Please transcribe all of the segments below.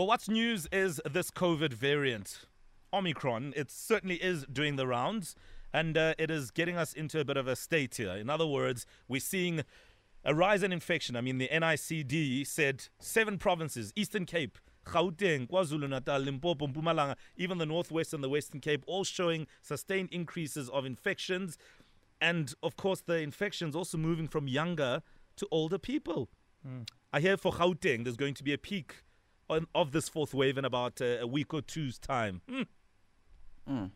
Well, what's news is this COVID variant, Omicron. It certainly is doing the rounds, and uh, it is getting us into a bit of a state here. In other words, we're seeing a rise in infection. I mean, the NICD said seven provinces, Eastern Cape, Gauteng, KwaZulu-Natal, Limpopo, Mpumalanga, even the Northwest and the Western Cape, all showing sustained increases of infections. And of course, the infections also moving from younger to older people. Mm. I hear for Gauteng, there's going to be a peak on, of this fourth wave in about uh, a week or two's time. Mm. Mm.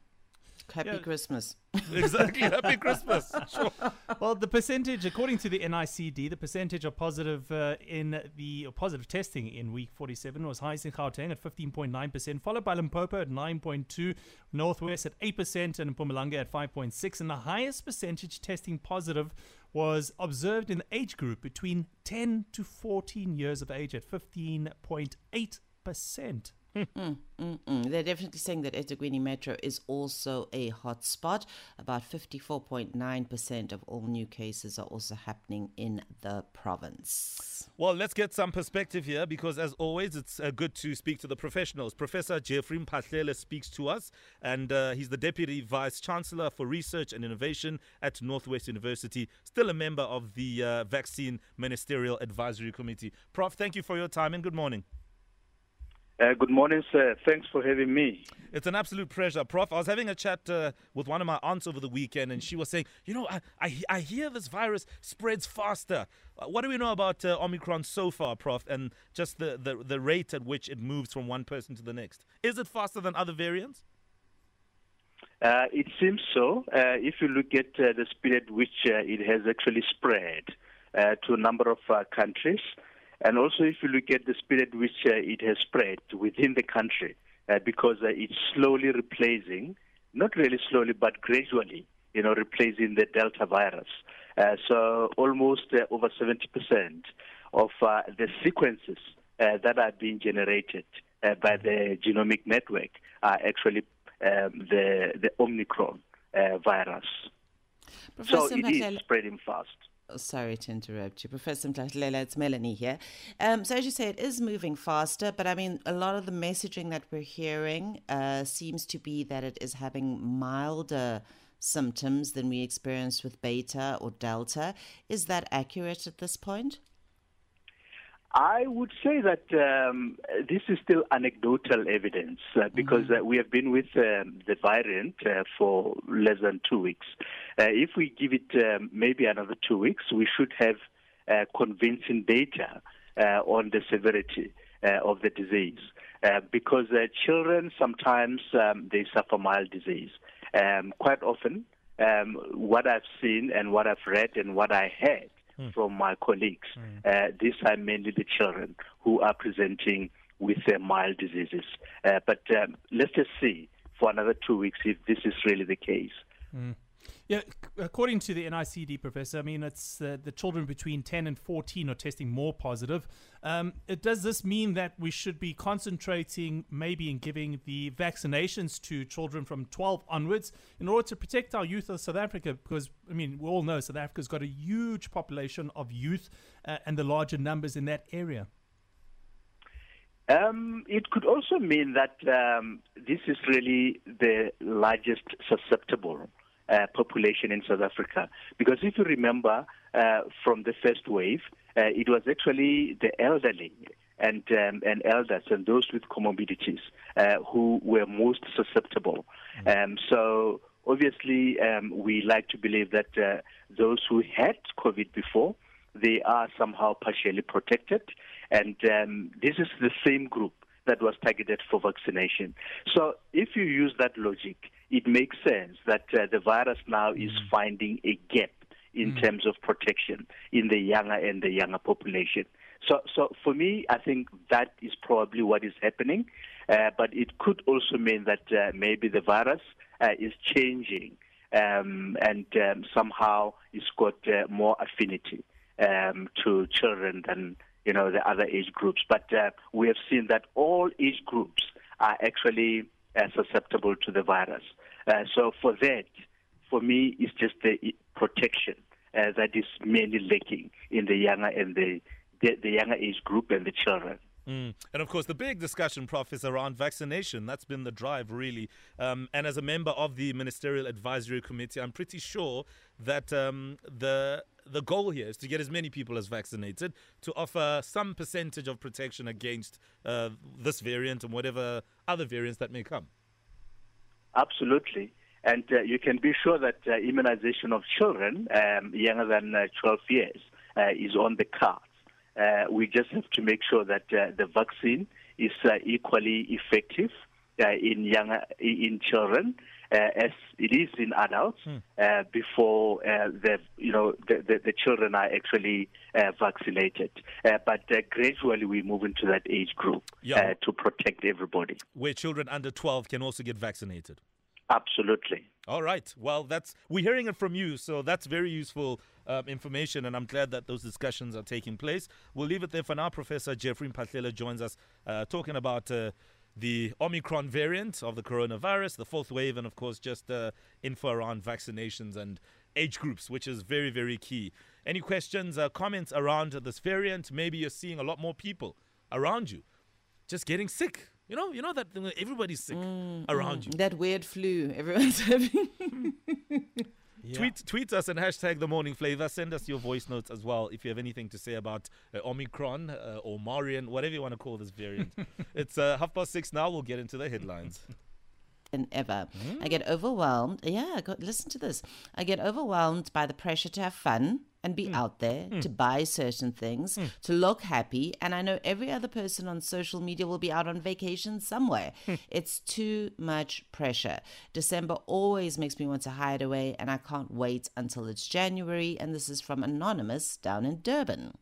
Happy yeah. Christmas. exactly. Happy Christmas. Sure. Well, the percentage, according to the NICD, the percentage of positive uh, in the positive testing in week 47 was highest in Gauteng at 15.9%, followed by Limpopo at 9.2, Northwest at 8%, and Mpumalanga at 5.6. And the highest percentage testing positive was observed in the age group between 10 to 14 years of age at 15.8%. mm, mm, mm. They're definitely saying that eThekwini Metro is also a hotspot. About 54.9% of all new cases are also happening in the province. Well, let's get some perspective here because, as always, it's uh, good to speak to the professionals. Professor Jeffrey Mphahlele speaks to us, and uh, he's the Deputy Vice Chancellor for Research and Innovation at Northwest University, still a member of the uh, Vaccine Ministerial Advisory Committee. Prof, thank you for your time and good morning. Uh, good morning, sir. Thanks for having me. It's an absolute pleasure, Prof. I was having a chat uh, with one of my aunts over the weekend, and she was saying, you know, I, I, I hear this virus spreads faster. Uh, what do we know about uh, Omicron so far, Prof, and just the, the, the rate at which it moves from one person to the next? Is it faster than other variants? Uh, it seems so. Uh, if you look at the speed at which it has actually spread to a number of countries, and also, if you look at the speed at which uh, it has spread within the country, uh, because uh, it's slowly replacing, not really slowly, but gradually, you know, replacing the Delta virus. Uh, so almost uh, over 70% of uh, the sequences that are being generated by the genomic network are actually um, the, the Omicron virus. Professor so it is spreading fast. Sorry to interrupt you, Professor Mphahlele. It's Melanie here. Um, so, as you say, it is moving faster, but I mean, a lot of the messaging that we're hearing uh, seems to be that it is having milder symptoms than we experienced with beta or delta. Is that accurate at this point? I would say that um, this is still anecdotal evidence uh, because mm-hmm. uh, we have been with um, the variant uh, for less than two weeks. Uh, if we give it um, maybe another two weeks, we should have uh, convincing data uh, on the severity of the disease. because children sometimes um, they suffer mild disease. Um, quite often, um, what I've seen and what I've read and what I heard mm. from my colleagues. Mm. Uh, these are mainly the children who are presenting with uh, mild diseases. Uh, but um, let's just see for another two weeks if this is really the case. Mm. Yeah, according to the NICD professor, I mean, it's uh, the children between 10 and 14 are testing more positive. Um, does this mean that we should be concentrating maybe in giving the vaccinations to children from 12 onwards in order to protect our youth of South Africa? Because, I mean, we all know South Africa's got a huge population of youth uh, and the larger numbers in that area. Um, it could also mean that um, this is really the largest susceptible uh, population in South Africa. Because if you remember uh, from the first wave, uh, it was actually the elderly and um, and elders and those with comorbidities uh, who were most susceptible. Mm-hmm. Um, so obviously, um, we like to believe that uh, those who had COVID before they are somehow partially protected, and um, this is the same group that was targeted for vaccination. So if you use that logic, it makes sense that uh, the virus now is mm. finding a gap in mm. terms of protection in the younger and the younger population. So, so for me, I think that is probably what is happening. Uh, but it could also mean that uh, maybe the virus uh, is changing um, and um, somehow it's got uh, more affinity um, to children than you know the other age groups. But uh, we have seen that all age groups are actually uh, susceptible to the virus. Uh, so for that, for me, it's just the protection uh, that is mainly lacking in the younger and the, the, the younger age group and the children. Mm. And of course, the big discussion, Prof, is around vaccination. That's been the drive, really. Um, and as a member of the Ministerial Advisory Committee, I'm pretty sure that um, the the goal here is to get as many people as vaccinated to offer some percentage of protection against uh, this variant and whatever other variants that may come. Absolutely. And uh, you can be sure that uh, immunization of children um, younger than uh, 12 years uh, is on the cards. Uh, we just have to make sure that uh, the vaccine is uh, equally effective uh, in younger in children uh, as it is in adults hmm. before the you know the, the, the, children are actually vaccinated. but gradually we move into that age group yeah. to protect everybody. Where children under 12 can also get vaccinated. Absolutely. All right. Well, that's we're hearing it from you, so that's very useful um, information, and I'm glad that those discussions are taking place. We'll leave it there for now. Professor Jeffrey Mphahlele joins us, uh, talking about. Uh, the Omicron variant of the coronavirus, the fourth wave, and of course, just uh, info around vaccinations and age groups, which is very, very key. Any questions, uh, comments around this variant? Maybe you're seeing a lot more people around you just getting sick you know, you know that everybody's sick mm, around mm, you. That weird flu everyone's having. yeah. Tweet tweet us and hashtag the morning flavor. Send us your voice notes as well if you have anything to say about uh, Omicron uh, or Marian, whatever you want to call this variant. it's uh, half past six now. We'll get into the headlines than ever. Mm. I get overwhelmed. Yeah, got, listen to this. I get overwhelmed by the pressure to have fun and be mm. out there, mm. to buy certain things, mm. to look happy. And I know every other person on social media will be out on vacation somewhere. Hmm. it's too much pressure. December always makes me want to hide away, and I can't wait until it's January. And this is from Anonymous down in Durban.